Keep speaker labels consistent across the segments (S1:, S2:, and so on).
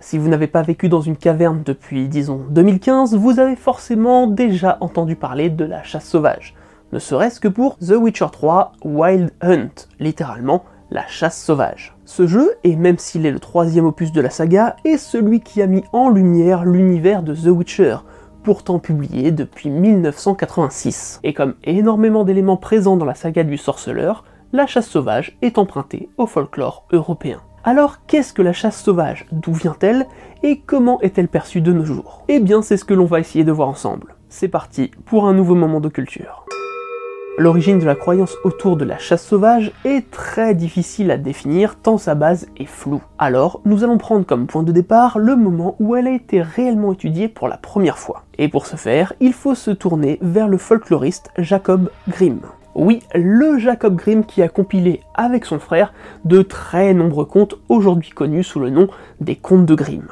S1: Si vous n'avez pas vécu dans une caverne depuis, disons, 2015, vous avez forcément déjà entendu parler de la chasse sauvage. Ne serait-ce que pour The Witcher 3 Wild Hunt, littéralement la chasse sauvage. Ce jeu, et même s'il est le troisième opus de la saga, est celui qui a mis en lumière l'univers de The Witcher, pourtant publié depuis 1986. Et comme énormément d'éléments présents dans la saga du sorceleur, la chasse sauvage est empruntée au folklore européen. Alors qu'est-ce que la chasse sauvage? D'où vient-elle? Et comment est-elle perçue de nos jours? Eh bien c'est ce que l'on va essayer de voir ensemble. C'est parti pour un nouveau moment de culture. L'origine de la croyance autour de la chasse sauvage est très difficile à définir tant sa base est floue. Alors, nous allons prendre comme point de départ le moment où elle a été réellement étudiée pour la première fois. Et pour ce faire, il faut se tourner vers le folkloriste Jacob Grimm. Oui, le Jacob Grimm qui a compilé avec son frère de très nombreux contes aujourd'hui connus sous le nom des contes de Grimm.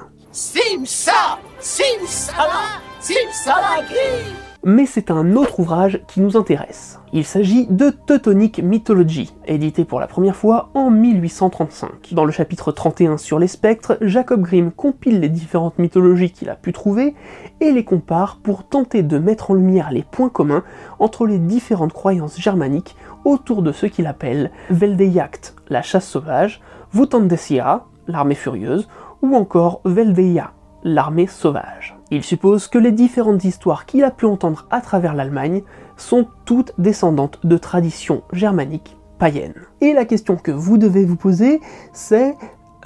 S1: Mais c'est un autre ouvrage qui nous intéresse. Il s'agit de Teutonic Mythology, édité pour la première fois en 1835. Dans le chapitre 31 sur les spectres, Jacob Grimm compile les différentes mythologies qu'il a pu trouver et les compare pour tenter de mettre en lumière les points communs entre les différentes croyances germaniques autour de ce qu'il appelle Veldejagd, la chasse sauvage, Wutandesia, l'armée furieuse, ou encore Veldeia, l'armée sauvage. Il suppose que les différentes histoires qu'il a pu entendre à travers l'Allemagne sont toutes descendantes de traditions germaniques païennes. Et la question que vous devez vous poser, c'est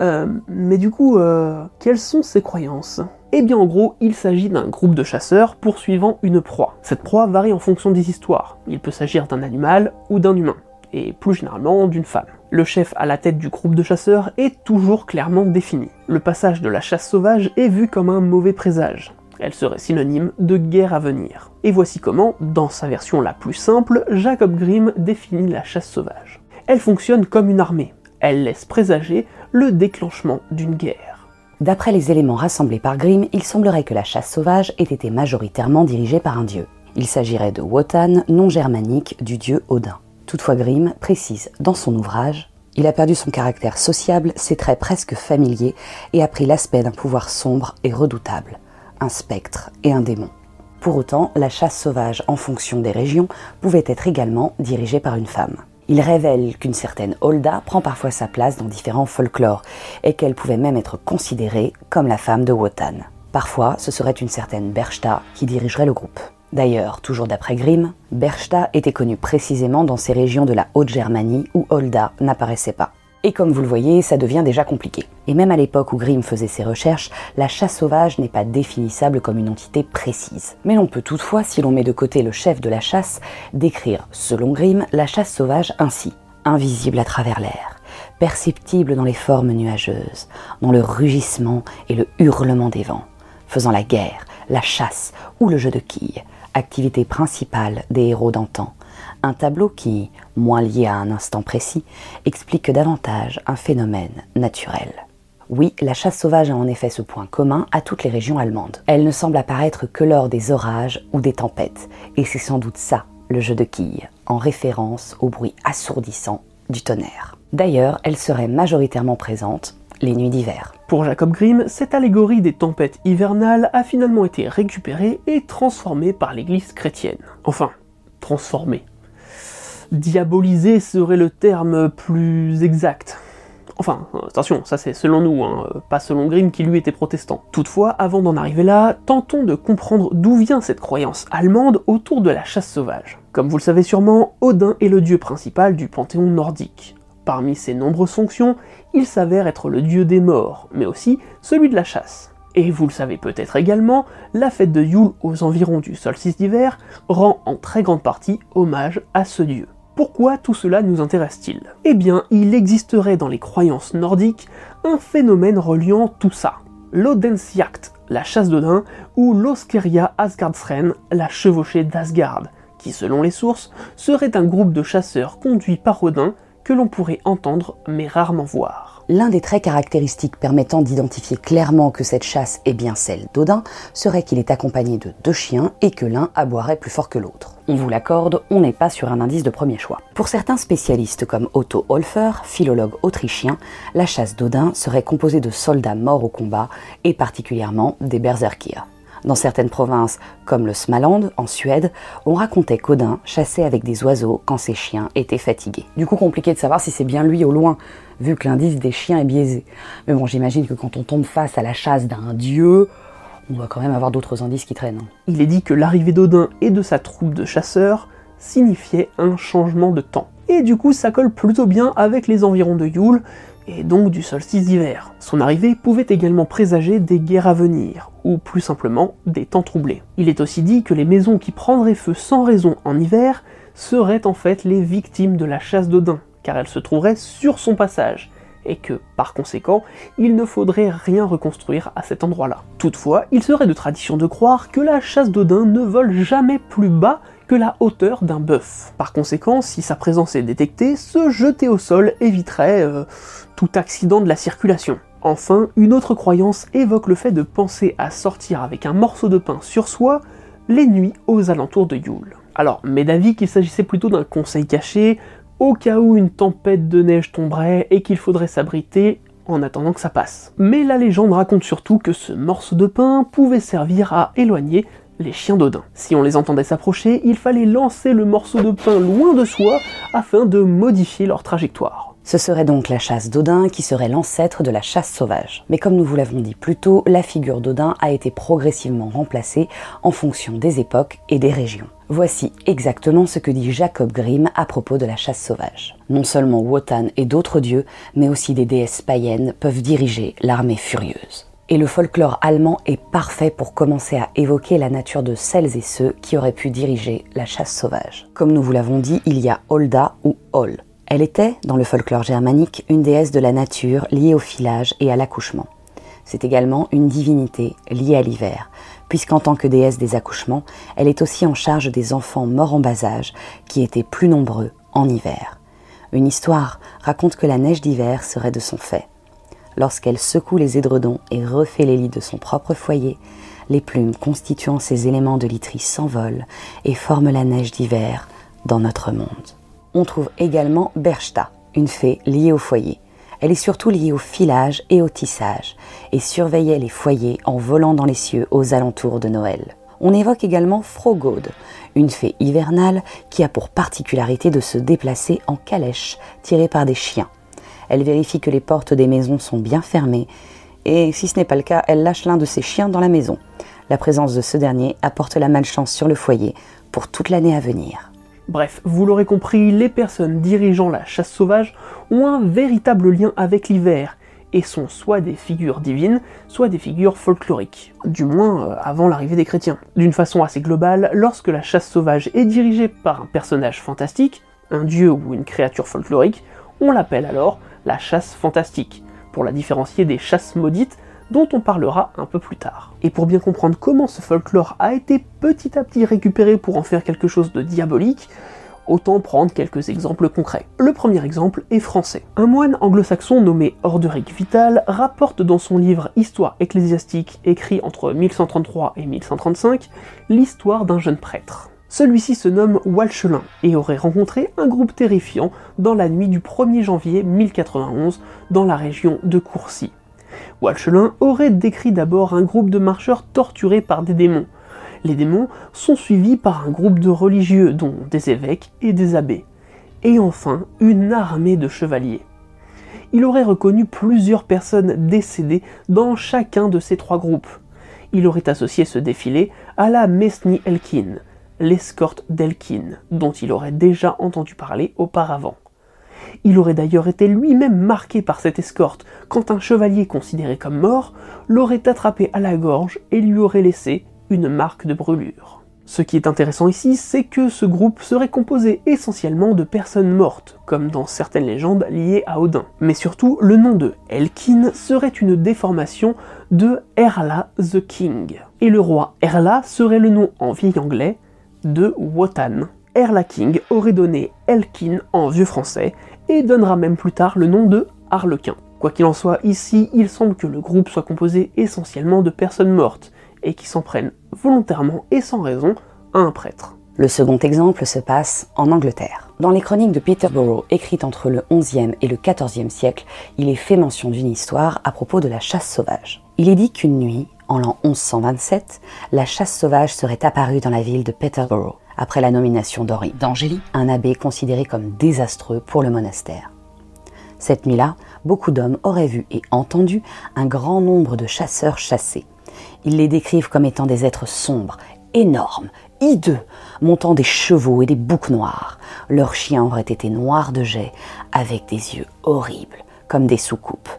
S1: euh, mais du coup, euh, quelles sont ces croyances? Eh bien en gros, il s'agit d'un groupe de chasseurs poursuivant une proie. Cette proie varie en fonction des histoires. Il peut s'agir d'un animal ou d'un humain, et plus généralement d'une femme. Le chef à la tête du groupe de chasseurs est toujours clairement défini. Le passage de la chasse sauvage est vu comme un mauvais présage. Elle serait synonyme de guerre à venir. Et voici comment, dans sa version la plus simple, Jacob Grimm définit la chasse sauvage. Elle fonctionne comme une armée. Elle laisse présager le déclenchement d'une guerre.
S2: D'après les éléments rassemblés par Grimm, il semblerait que la chasse sauvage ait été majoritairement dirigée par un dieu. Il s'agirait de Wotan, nom germanique du dieu Odin. Toutefois Grimm précise dans son ouvrage Il a perdu son caractère sociable, ses traits presque familiers, et a pris l'aspect d'un pouvoir sombre et redoutable, un spectre et un démon. Pour autant, la chasse sauvage en fonction des régions pouvait être également dirigée par une femme. Il révèle qu'une certaine Holda prend parfois sa place dans différents folklores et qu'elle pouvait même être considérée comme la femme de Wotan. Parfois, ce serait une certaine Berchta qui dirigerait le groupe. D'ailleurs, toujours d'après Grimm, Berchta était connu précisément dans ces régions de la Haute-Germanie où Holda n'apparaissait pas. Et comme vous le voyez, ça devient déjà compliqué. Et même à l'époque où Grimm faisait ses recherches, la chasse sauvage n'est pas définissable comme une entité précise. Mais l'on peut toutefois, si l'on met de côté le chef de la chasse, décrire, selon Grimm, la chasse sauvage ainsi. Invisible à travers l'air, perceptible dans les formes nuageuses, dans le rugissement et le hurlement des vents, faisant la guerre, la chasse ou le jeu de quilles, activité principale des héros d'antan, Un tableau qui, moins lié à un instant précis, explique davantage un phénomène naturel. Oui, la chasse sauvage a en effet ce point commun à toutes les régions allemandes. Elle ne semble apparaître que lors des orages ou des tempêtes, et c'est sans doute ça, le jeu de quilles, en référence au bruit assourdissant du tonnerre. D'ailleurs, elle serait majoritairement présente les nuits d'hiver.
S1: Pour Jacob Grimm, cette allégorie des tempêtes hivernales a finalement été récupérée et transformée par l'Église chrétienne. Enfin, transformée. Diabolisée serait le terme plus exact. Enfin, attention, ça c'est selon nous, hein, pas selon Grimm qui lui était protestant. Toutefois, avant d'en arriver là, tentons de comprendre d'où vient cette croyance allemande autour de la chasse sauvage. Comme vous le savez sûrement, Odin est le dieu principal du panthéon nordique. Parmi ses nombreuses fonctions, il s'avère être le dieu des morts, mais aussi celui de la chasse. Et vous le savez peut-être également, la fête de Yule aux environs du solstice d'hiver rend en très grande partie hommage à ce dieu. Pourquoi tout cela nous intéresse-t-il? Eh bien, il existerait dans les croyances nordiques un phénomène reliant tout ça. L'Odensjakt, la chasse d'Odin, ou l'Oskeria Asgardsren, la chevauchée d'Asgard, qui selon les sources serait un groupe de chasseurs conduits par Odin que l'on pourrait entendre mais rarement voir.
S2: L'un des traits caractéristiques permettant d'identifier clairement que cette chasse est bien celle d'Odin serait qu'il est accompagné de deux chiens et que l'un aboierait plus fort que l'autre. On vous l'accorde, on n'est pas sur un indice de premier choix. Pour certains spécialistes comme Otto Holfer, philologue autrichien, la chasse d'Odin serait composée de soldats morts au combat et particulièrement des berserkirs. Dans certaines provinces, comme le Smaland en Suède, on racontait qu'Odin chassait avec des oiseaux quand ses chiens étaient fatigués. Du coup, compliqué de savoir si c'est bien lui au loin, vu que l'indice des chiens est biaisé. Mais bon, j'imagine que quand on tombe face à la chasse d'un dieu, on doit quand même avoir d'autres indices qui traînent.
S1: Il est dit que l'arrivée d'Odin et de sa troupe de chasseurs signifiait un changement de temps. Et du coup, ça colle plutôt bien avec les environs de Yule, et donc du solstice d'hiver. Son arrivée pouvait également présager des guerres à venir, ou plus simplement des temps troublés. Il est aussi dit que les maisons qui prendraient feu sans raison en hiver seraient en fait les victimes de la chasse d'Odin, car elles se trouveraient sur son passage, et que, par conséquent, il ne faudrait rien reconstruire à cet endroit-là. Toutefois, il serait de tradition de croire que la chasse d'Odin ne vole jamais plus bas la hauteur d'un bœuf. Par conséquent, si sa présence est détectée, se jeter au sol éviterait euh, tout accident de la circulation. Enfin, une autre croyance évoque le fait de penser à sortir avec un morceau de pain sur soi les nuits aux alentours de Yule. Alors, mais d'avis qu'il s'agissait plutôt d'un conseil caché, au cas où une tempête de neige tomberait et qu'il faudrait s'abriter en attendant que ça passe. Mais la légende raconte surtout que ce morceau de pain pouvait servir à éloigner les chiens d'Odin. Si on les entendait s'approcher, il fallait lancer le morceau de pain loin de soi afin de modifier leur trajectoire.
S2: Ce serait donc la chasse d'Odin qui serait l'ancêtre de la chasse sauvage. Mais comme nous vous l'avons dit plus tôt, la figure d'Odin a été progressivement remplacée en fonction des époques et des régions. Voici exactement ce que dit Jacob Grimm à propos de la chasse sauvage. Non seulement Wotan et d'autres dieux, mais aussi des déesses païennes peuvent diriger l'armée furieuse et le folklore allemand est parfait pour commencer à évoquer la nature de celles et ceux qui auraient pu diriger la chasse sauvage. Comme nous vous l'avons dit, il y a Holda ou Hol. Elle était, dans le folklore germanique, une déesse de la nature liée au filage et à l'accouchement. C'est également une divinité liée à l'hiver, puisqu'en tant que déesse des accouchements, elle est aussi en charge des enfants morts en bas âge, qui étaient plus nombreux en hiver. Une histoire raconte que la neige d'hiver serait de son fait. Lorsqu'elle secoue les édredons et refait les lits de son propre foyer, les plumes constituant ces éléments de literie s'envolent et forment la neige d'hiver dans notre monde. On trouve également Berchta, une fée liée au foyer. Elle est surtout liée au filage et au tissage, et surveillait les foyers en volant dans les cieux aux alentours de Noël. On évoque également Frogode, une fée hivernale qui a pour particularité de se déplacer en calèche tirée par des chiens. Elle vérifie que les portes des maisons sont bien fermées et si ce n'est pas le cas, elle lâche l'un de ses chiens dans la maison. La présence de ce dernier apporte la malchance sur le foyer pour toute l'année à venir.
S1: Bref, vous l'aurez compris, les personnes dirigeant la chasse sauvage ont un véritable lien avec l'hiver et sont soit des figures divines, soit des figures folkloriques, du moins euh, avant l'arrivée des chrétiens. D'une façon assez globale, lorsque la chasse sauvage est dirigée par un personnage fantastique, un dieu ou une créature folklorique, on l'appelle alors la chasse fantastique, pour la différencier des chasses maudites dont on parlera un peu plus tard. Et pour bien comprendre comment ce folklore a été petit à petit récupéré pour en faire quelque chose de diabolique, Autant prendre quelques exemples concrets. Le premier exemple est français. Un moine anglo-saxon nommé Orderic Vital rapporte dans son livre Histoire ecclésiastique écrit entre 1133 et 1135 l'histoire d'un jeune prêtre. Celui-ci se nomme Walchelin et aurait rencontré un groupe terrifiant dans la nuit du 1er janvier 1091 dans la région de Courcy. Walchelin aurait décrit d'abord un groupe de marcheurs torturés par des démons. Les démons sont suivis par un groupe de religieux, dont des évêques et des abbés, et enfin une armée de chevaliers. Il aurait reconnu plusieurs personnes décédées dans chacun de ces trois groupes. Il aurait associé ce défilé à la Mesni Elkin, l'escorte d'Elkin, dont il aurait déjà entendu parler auparavant. Il aurait d'ailleurs été lui-même marqué par cette escorte quand un chevalier considéré comme mort l'aurait attrapé à la gorge et lui aurait laissé une marque de brûlure. Ce qui est intéressant ici, c'est que ce groupe serait composé essentiellement de personnes mortes, comme dans certaines légendes liées à Odin. Mais surtout, le nom de Elkin serait une déformation de Erla the King. Et le roi Erla serait le nom en vieil anglais de Wotan. Erla King aurait donné Elkin en vieux français et donnera même plus tard le nom de Harlequin. Quoi qu'il en soit, ici, il semble que le groupe soit composé essentiellement de personnes mortes et qui s'en prennent volontairement et sans raison à un prêtre.
S2: Le second exemple se passe en Angleterre. Dans les chroniques de Peterborough, écrites entre le XIe et le XIVe siècle, il est fait mention d'une histoire à propos de la chasse sauvage. Il est dit qu'une nuit, en l'an 1127, la chasse sauvage serait apparue dans la ville de Peterborough, après la nomination d'Henri d'Angély, un abbé considéré comme désastreux pour le monastère. Cette nuit-là, beaucoup d'hommes auraient vu et entendu un grand nombre de chasseurs chasser. Ils les décrivent comme étant des êtres sombres, énormes, hideux, montant des chevaux et des boucs noirs. Leurs chiens auraient été noirs de jet, avec des yeux horribles, comme des soucoupes.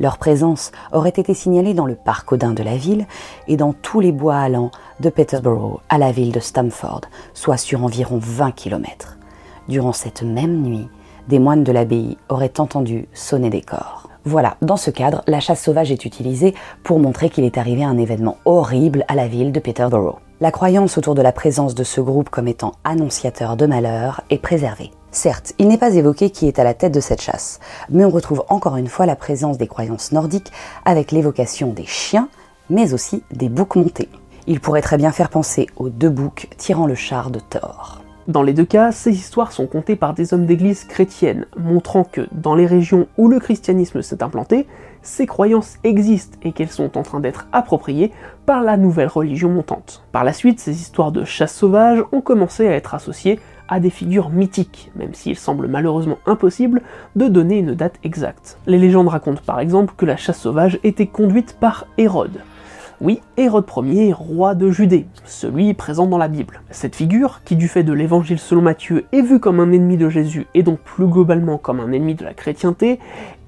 S2: Leur présence aurait été signalée dans le parc Odin de la ville et dans tous les bois allant de Peterborough à la ville de Stamford, soit sur environ 20 km. Durant cette même nuit, des moines de l'abbaye auraient entendu sonner des corps. Voilà, dans ce cadre, la chasse sauvage est utilisée pour montrer qu'il est arrivé un événement horrible à la ville de Peterborough. La croyance autour de la présence de ce groupe comme étant annonciateur de malheur est préservée. Certes, il n'est pas évoqué qui est à la tête de cette chasse, mais on retrouve encore une fois la présence des croyances nordiques avec l'évocation des chiens, mais aussi des boucs montés. Il pourrait très bien faire penser aux deux boucs tirant le char de Thor.
S1: Dans les deux cas, ces histoires sont contées par des hommes d'église chrétiennes, montrant que dans les régions où le christianisme s'est implanté, ces croyances existent et qu'elles sont en train d'être appropriées par la nouvelle religion montante. Par la suite, ces histoires de chasse sauvage ont commencé à être associées à des figures mythiques, même s'il semble malheureusement impossible de donner une date exacte. Les légendes racontent par exemple que la chasse sauvage était conduite par Hérode. Oui, Hérode Ier, roi de Judée, celui présent dans la Bible. Cette figure, qui du fait de l'évangile selon Matthieu est vue comme un ennemi de Jésus et donc plus globalement comme un ennemi de la chrétienté,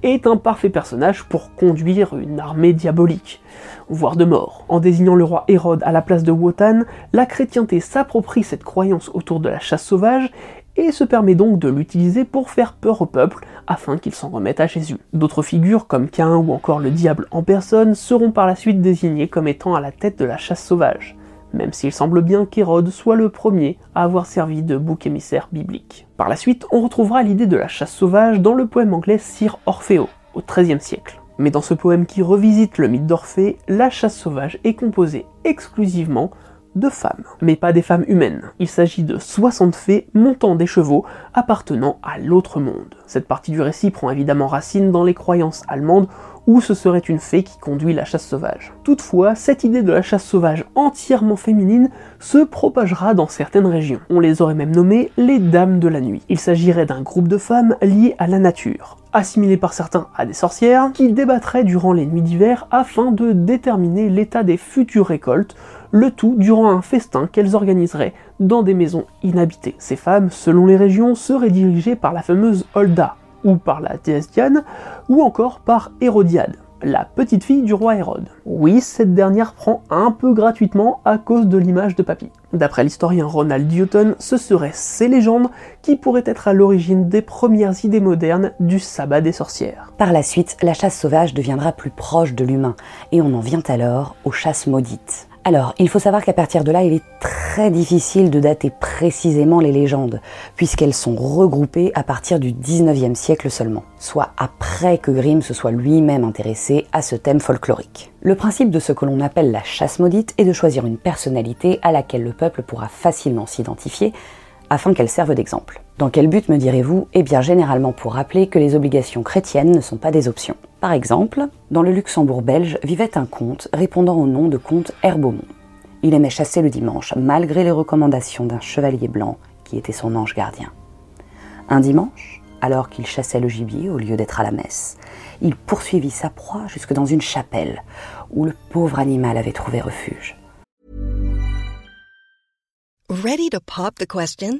S1: est un parfait personnage pour conduire une armée diabolique, voire de mort. En désignant le roi Hérode à la place de Wotan, la chrétienté s'approprie cette croyance autour de la chasse sauvage et se permet donc de l'utiliser pour faire peur au peuple afin qu'il s'en remette à Jésus. D'autres figures comme Cain ou encore le diable en personne seront par la suite désignées comme étant à la tête de la chasse sauvage, même s'il semble bien qu'Hérode soit le premier à avoir servi de bouc émissaire biblique. Par la suite, on retrouvera l'idée de la chasse sauvage dans le poème anglais Sir Orfeo, au XIIIe siècle. Mais dans ce poème qui revisite le mythe d'Orphée, la chasse sauvage est composée exclusivement de femmes, mais pas des femmes humaines. Il s'agit de 60 fées montant des chevaux appartenant à l'autre monde. Cette partie du récit prend évidemment racine dans les croyances allemandes où ce serait une fée qui conduit la chasse sauvage. Toutefois, cette idée de la chasse sauvage entièrement féminine se propagera dans certaines régions. On les aurait même nommées les Dames de la Nuit. Il s'agirait d'un groupe de femmes liées à la nature, assimilées par certains à des sorcières, qui débattraient durant les nuits d'hiver afin de déterminer l'état des futures récoltes, le tout durant un festin qu'elles organiseraient dans des maisons inhabitées. Ces femmes, selon les régions, seraient dirigées par la fameuse Holda, ou par la déesse Diane, ou encore par Hérodiade, la petite fille du roi Hérode. Oui, cette dernière prend un peu gratuitement à cause de l'image de papy. D'après l'historien Ronald Newton, ce seraient ces légendes qui pourraient être à l'origine des premières idées modernes du sabbat des sorcières.
S2: Par la suite, la chasse sauvage deviendra plus proche de l'humain, et on en vient alors aux chasses maudites. Alors, il faut savoir qu'à partir de là, il est très difficile de dater précisément les légendes, puisqu'elles sont regroupées à partir du 19e siècle seulement, soit après que Grimm se soit lui-même intéressé à ce thème folklorique. Le principe de ce que l'on appelle la chasse maudite est de choisir une personnalité à laquelle le peuple pourra facilement s'identifier afin qu'elle serve d'exemple. Dans quel but me direz-vous? Eh bien généralement pour rappeler que les obligations chrétiennes ne sont pas des options. Par exemple, dans le Luxembourg belge vivait un comte répondant au nom de comte Herbaumont. Il aimait chasser le dimanche, malgré les recommandations d'un chevalier blanc qui était son ange gardien. Un dimanche, alors qu'il chassait le gibier au lieu d'être à la messe, il poursuivit sa proie jusque dans une chapelle où le pauvre animal avait trouvé refuge.
S3: Ready to pop the question?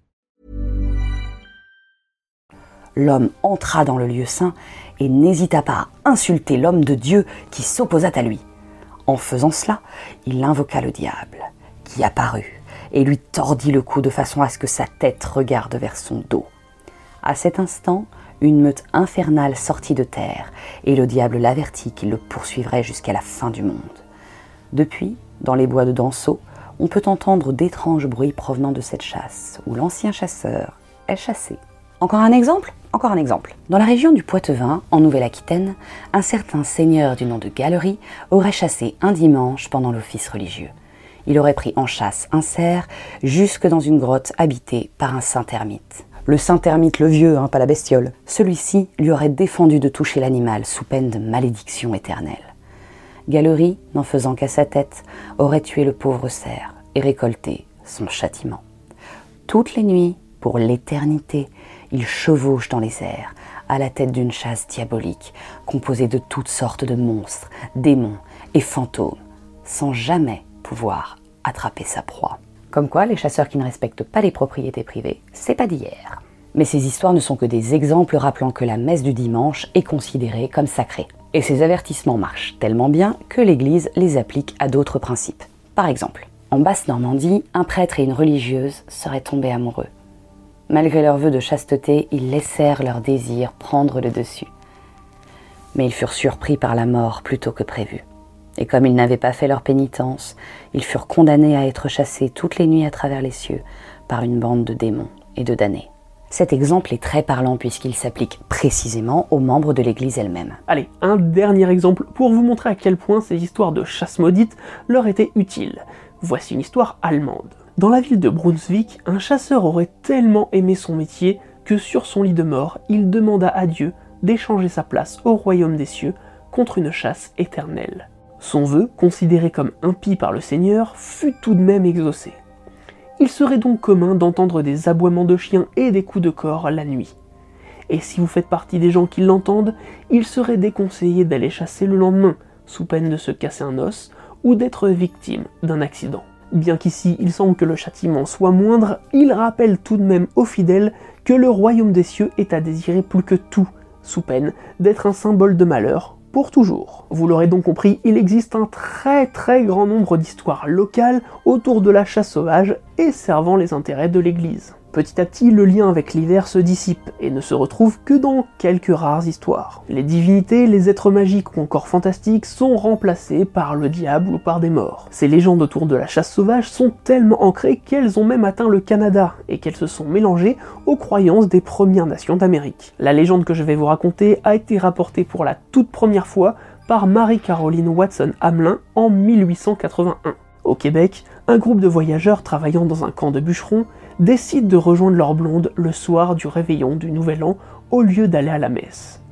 S2: L'homme entra dans le lieu saint et n'hésita pas à insulter l'homme de Dieu qui s'opposa à lui. En faisant cela, il invoqua le diable, qui apparut et lui tordit le cou de façon à ce que sa tête regarde vers son dos. À cet instant, une meute infernale sortit de terre, et le diable l'avertit qu'il le poursuivrait jusqu'à la fin du monde. Depuis, dans les bois de Danseau, on peut entendre d'étranges bruits provenant de cette chasse, où l'ancien chasseur est chassé. Encore un exemple? Encore un exemple. Dans la région du Poitevin, en Nouvelle-Aquitaine, un certain seigneur du nom de Galerie aurait chassé un dimanche pendant l'office religieux. Il aurait pris en chasse un cerf jusque dans une grotte habitée par un saint ermite. Le saint ermite le vieux, hein, pas la bestiole. Celui-ci lui aurait défendu de toucher l'animal sous peine de malédiction éternelle. Galerie, n'en faisant qu'à sa tête, aurait tué le pauvre cerf et récolté son châtiment. Toutes les nuits, pour l'éternité, il chevauche dans les airs, à la tête d'une chasse diabolique, composée de toutes sortes de monstres, démons et fantômes, sans jamais pouvoir attraper sa proie. Comme quoi, les chasseurs qui ne respectent pas les propriétés privées, c'est pas d'hier. Mais ces histoires ne sont que des exemples rappelant que la messe du dimanche est considérée comme sacrée. Et ces avertissements marchent tellement bien que l'Église les applique à d'autres principes. Par exemple, en Basse-Normandie, un prêtre et une religieuse seraient tombés amoureux. Malgré leurs vœux de chasteté, ils laissèrent leur désir prendre le dessus. Mais ils furent surpris par la mort plutôt que prévu. Et comme ils n'avaient pas fait leur pénitence, ils furent condamnés à être chassés toutes les nuits à travers les cieux par une bande de démons et de damnés. Cet exemple est très parlant puisqu'il s'applique précisément aux membres de l'Église elle-même.
S1: Allez, un dernier exemple pour vous montrer à quel point ces histoires de chasse maudite leur étaient utiles. Voici une histoire allemande. Dans la ville de Brunswick, un chasseur aurait tellement aimé son métier que sur son lit de mort, il demanda à Dieu d'échanger sa place au royaume des cieux contre une chasse éternelle. Son vœu, considéré comme impie par le Seigneur, fut tout de même exaucé. Il serait donc commun d'entendre des aboiements de chiens et des coups de corps la nuit. Et si vous faites partie des gens qui l'entendent, il serait déconseillé d'aller chasser le lendemain, sous peine de se casser un os ou d'être victime d'un accident. Bien qu'ici il semble que le châtiment soit moindre, il rappelle tout de même aux fidèles que le royaume des cieux est à désirer plus que tout, sous peine d'être un symbole de malheur pour toujours. Vous l'aurez donc compris, il existe un très très grand nombre d'histoires locales autour de la chasse sauvage et servant les intérêts de l'Église. Petit à petit, le lien avec l'hiver se dissipe et ne se retrouve que dans quelques rares histoires. Les divinités, les êtres magiques ou encore fantastiques sont remplacés par le diable ou par des morts. Ces légendes autour de la chasse sauvage sont tellement ancrées qu'elles ont même atteint le Canada et qu'elles se sont mélangées aux croyances des Premières Nations d'Amérique. La légende que je vais vous raconter a été rapportée pour la toute première fois par Marie-Caroline Watson Hamelin en 1881. Au Québec, un groupe de voyageurs travaillant dans un camp de bûcherons décide de rejoindre leur blonde le soir du réveillon du Nouvel An au lieu d'aller à la messe.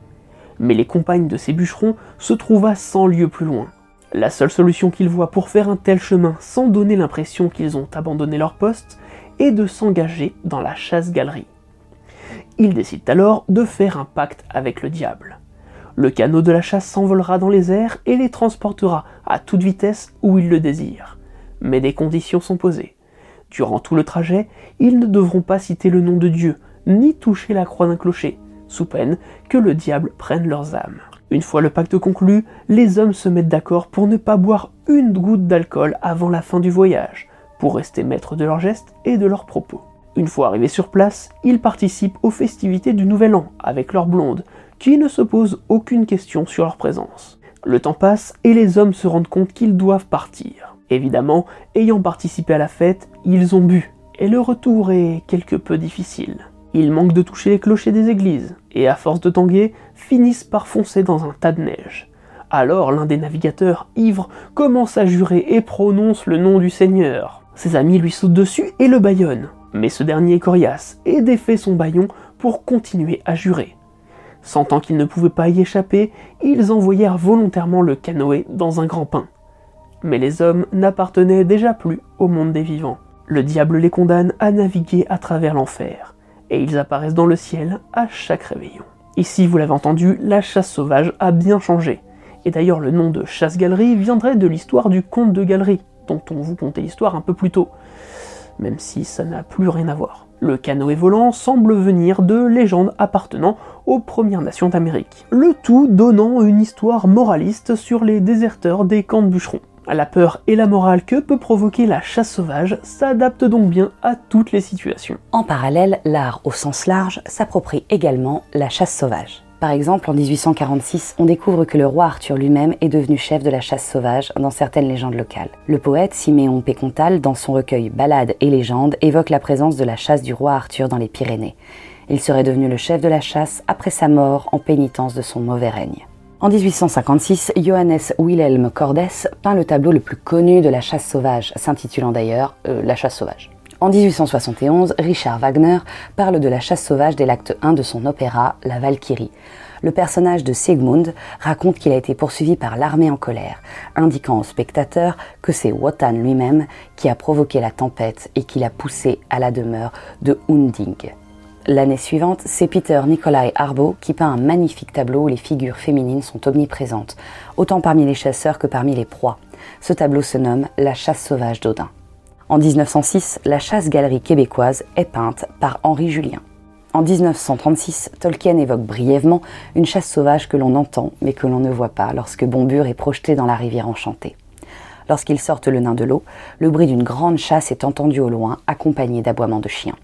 S1: Mais les compagnes de ces bûcherons se trouvent à 100 lieues plus loin. La seule solution qu'ils voient pour faire un tel chemin sans donner l'impression qu'ils ont abandonné leur poste est de s'engager dans la chasse-galerie. Ils décident alors de faire un pacte avec le diable. Le canot de la chasse s'envolera dans les airs et les transportera à toute vitesse où ils le désirent. Mais des conditions sont posées. Durant tout le trajet, ils ne devront pas citer le nom de Dieu, ni toucher la croix d'un clocher, sous peine que le diable prenne leurs âmes. Une fois le pacte conclu, les hommes se mettent d'accord pour ne pas boire une goutte d'alcool avant la fin du voyage, pour rester maîtres de leurs gestes et de leurs propos. Une fois arrivés sur place, ils participent aux festivités du Nouvel An avec leurs blondes, qui ne se posent aucune question sur leur présence. Le temps passe et les hommes se rendent compte qu'ils doivent partir. Évidemment, ayant participé à la fête, ils ont bu, et le retour est quelque peu difficile. Ils manquent de toucher les clochers des églises, et à force de tanguer, finissent par foncer dans un tas de neige. Alors l'un des navigateurs, ivre, commence à jurer et prononce le nom du Seigneur. Ses amis lui sautent dessus et le bâillonnent, mais ce dernier est coriace et défait son bâillon pour continuer à jurer. Sentant qu'ils ne pouvaient pas y échapper, ils envoyèrent volontairement le canoë dans un grand pin mais les hommes n'appartenaient déjà plus au monde des vivants. Le diable les condamne à naviguer à travers l'enfer, et ils apparaissent dans le ciel à chaque réveillon. Ici, vous l'avez entendu, la chasse sauvage a bien changé, et d'ailleurs le nom de chasse-galerie viendrait de l'histoire du conte de galerie, dont on vous contait l'histoire un peu plus tôt, même si ça n'a plus rien à voir. Le canoë volant semble venir de légendes appartenant aux Premières Nations d'Amérique. Le tout donnant une histoire moraliste sur les déserteurs des camps de bûcherons. La peur et la morale que peut provoquer la chasse sauvage s'adaptent donc bien à toutes les situations.
S2: En parallèle, l'art au sens large s'approprie également la chasse sauvage. Par exemple, en 1846, on découvre que le roi Arthur lui-même est devenu chef de la chasse sauvage dans certaines légendes locales. Le poète Siméon Pécontal, dans son recueil Ballades et légendes, évoque la présence de la chasse du roi Arthur dans les Pyrénées. Il serait devenu le chef de la chasse après sa mort en pénitence de son mauvais règne. En 1856, Johannes Wilhelm Cordes peint le tableau le plus connu de la chasse sauvage, s'intitulant d'ailleurs euh, La chasse sauvage. En 1871, Richard Wagner parle de la chasse sauvage dès l'acte 1 de son opéra La Valkyrie. Le personnage de Sigmund raconte qu'il a été poursuivi par l'armée en colère, indiquant au spectateur que c'est Wotan lui-même qui a provoqué la tempête et qui l'a poussé à la demeure de Hunding. L'année suivante, c'est Peter Nikolai Arbo qui peint un magnifique tableau où les figures féminines sont omniprésentes, autant parmi les chasseurs que parmi les proies. Ce tableau se nomme La chasse sauvage d'Odin. En 1906, la chasse-galerie québécoise est peinte par Henri Julien. En 1936, Tolkien évoque brièvement une chasse sauvage que l'on entend mais que l'on ne voit pas lorsque Bombur est projeté dans la rivière enchantée. Lorsqu'ils sortent le nain de l'eau, le bruit d'une grande chasse est entendu au loin, accompagné d'aboiements de chiens.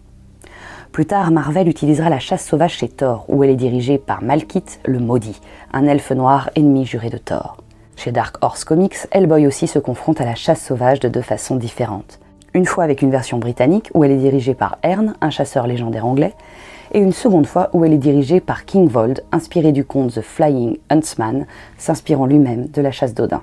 S2: Plus tard, Marvel utilisera la chasse sauvage chez Thor, où elle est dirigée par Malkith le Maudit, un elfe noir ennemi juré de Thor. Chez Dark Horse Comics, Hellboy aussi se confronte à la chasse sauvage de deux façons différentes. Une fois avec une version britannique, où elle est dirigée par Ern, un chasseur légendaire anglais, et une seconde fois où elle est dirigée par King Vold, inspiré du conte The Flying Huntsman, s'inspirant lui-même de la chasse d'Odin.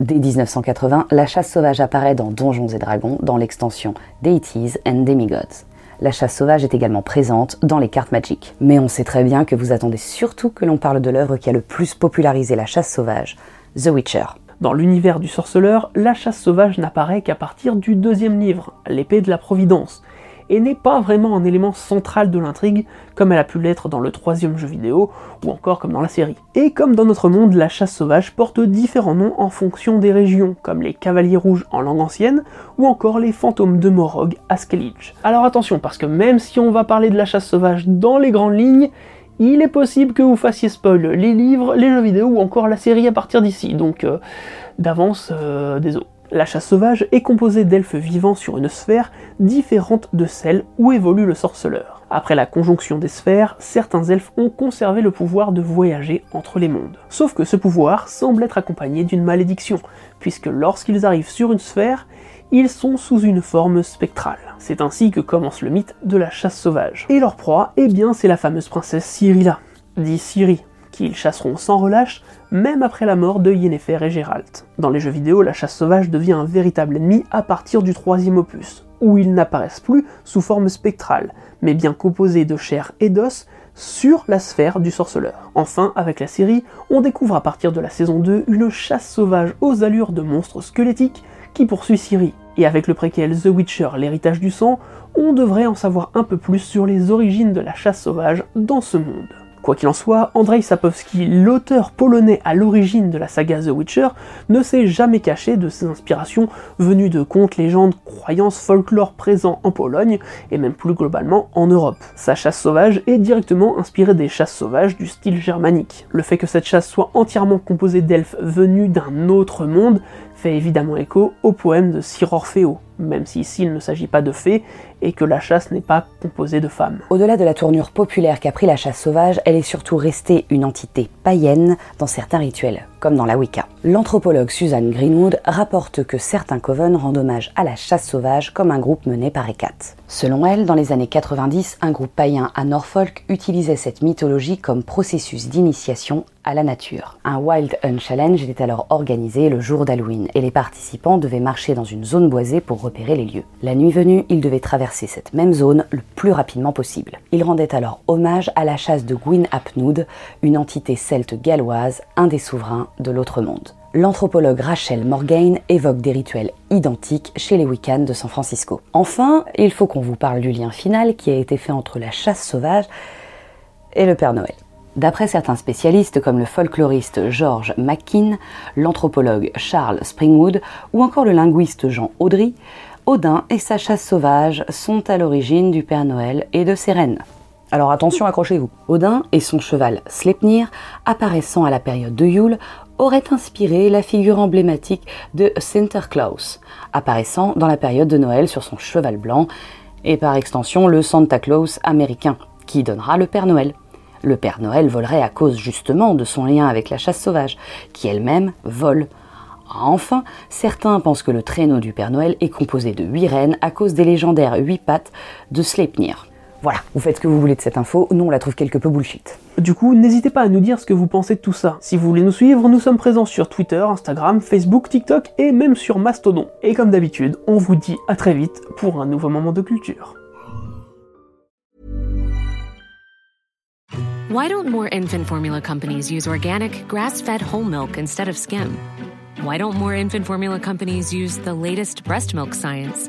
S2: Dès 1980, la chasse sauvage apparaît dans Donjons et Dragons dans l'extension Deities and Demigods la chasse sauvage est également présente dans les cartes Magic. Mais on sait très bien que vous attendez surtout que l'on parle de l'œuvre qui a le plus popularisé la chasse sauvage, The Witcher.
S1: Dans l'univers du sorceleur, la chasse sauvage n'apparaît qu'à partir du deuxième livre, l'épée de la Providence, et n'est pas vraiment un élément central de l'intrigue, comme elle a pu l'être dans le troisième jeu vidéo, ou encore comme dans la série. Et comme dans notre monde, la chasse sauvage porte différents noms en fonction des régions, comme les cavaliers rouges en langue ancienne, ou encore les fantômes de Morog à Skellige. Alors attention, parce que même si on va parler de la chasse sauvage dans les grandes lignes, il est possible que vous fassiez spoil les livres, les jeux vidéo ou encore la série à partir d'ici, donc euh, d'avance, euh, désolé. La chasse sauvage est composée d'elfes vivant sur une sphère différente de celle où évolue le sorceleur. Après la conjonction des sphères, certains elfes ont conservé le pouvoir de voyager entre les mondes. Sauf que ce pouvoir semble être accompagné d'une malédiction, puisque lorsqu'ils arrivent sur une sphère, ils sont sous une forme spectrale. C'est ainsi que commence le mythe de la chasse sauvage. Et leur proie, eh bien c'est la fameuse princesse Cyrilla, dit Ciri, qu'ils chasseront sans relâche, même après la mort de Yennefer et Geralt. Dans les jeux vidéo, la chasse sauvage devient un véritable ennemi à partir du troisième opus, où ils n'apparaissent plus sous forme spectrale, mais bien composés de chair et d'os sur la sphère du sorceleur. Enfin, avec la série, on découvre à partir de la saison 2 une chasse sauvage aux allures de monstres squelettiques qui poursuit Ciri. Et avec le préquel The Witcher, l'héritage du sang, on devrait en savoir un peu plus sur les origines de la chasse sauvage dans ce monde. Quoi qu'il en soit, Andrzej Sapkowski, l'auteur polonais à l'origine de la saga The Witcher, ne s'est jamais caché de ses inspirations venues de contes, légendes, croyances, folklore présents en Pologne et même plus globalement en Europe. Sa chasse sauvage est directement inspirée des chasses sauvages du style germanique. Le fait que cette chasse soit entièrement composée d'elfes venus d'un autre monde fait évidemment écho au poème de Sir Orfeo, même si ici il ne s'agit pas de fées et que la chasse n'est pas composée de femmes.
S2: Au-delà de la tournure populaire qu'a pris la chasse sauvage, elle est surtout restée une entité païenne dans certains rituels, comme dans la Wicca. L'anthropologue Suzanne Greenwood rapporte que certains coven rendent hommage à la chasse sauvage comme un groupe mené par Hecate. Selon elle, dans les années 90, un groupe païen à Norfolk utilisait cette mythologie comme processus d'initiation à la nature. Un Wild Hunt Challenge était alors organisé le jour d'Halloween et les participants devaient marcher dans une zone boisée pour repérer les lieux. La nuit venue, ils devaient traverser cette même zone le plus rapidement possible. Ils rendaient alors hommage à la chasse de Gwyn ap Nudd, une entité celte galloise, un des souverains de l'autre monde. L'anthropologue Rachel Morgaine évoque des rituels identiques chez les Wiccans de San Francisco. Enfin, il faut qu'on vous parle du lien final qui a été fait entre la chasse sauvage et le Père Noël. D'après certains spécialistes comme le folkloriste George McKean, l'anthropologue Charles Springwood ou encore le linguiste Jean Audry, Odin et sa chasse sauvage sont à l'origine du Père Noël et de ses reines. Alors attention, accrochez-vous. Odin et son cheval Sleipnir, apparaissant à la période de Yule, auraient inspiré la figure emblématique de Sinterklaas, apparaissant dans la période de Noël sur son cheval blanc, et par extension le Santa Claus américain, qui donnera le Père Noël le Père Noël volerait à cause justement de son lien avec la chasse sauvage, qui elle-même vole. Enfin, certains pensent que le traîneau du Père Noël est composé de huit rennes à cause des légendaires huit pattes de Sleipnir. Voilà, vous faites ce que vous voulez de cette info, nous on la trouve quelque peu bullshit.
S1: Du coup, n'hésitez pas à nous dire ce que vous pensez de tout ça. Si vous voulez nous suivre, nous sommes présents sur Twitter, Instagram, Facebook, TikTok et même sur Mastodon. Et comme d'habitude, on vous dit à très vite pour un nouveau moment de culture.
S4: Why don't more infant formula companies use organic, grass fed whole milk instead of skim? Why don't more infant formula companies use the latest breast milk science?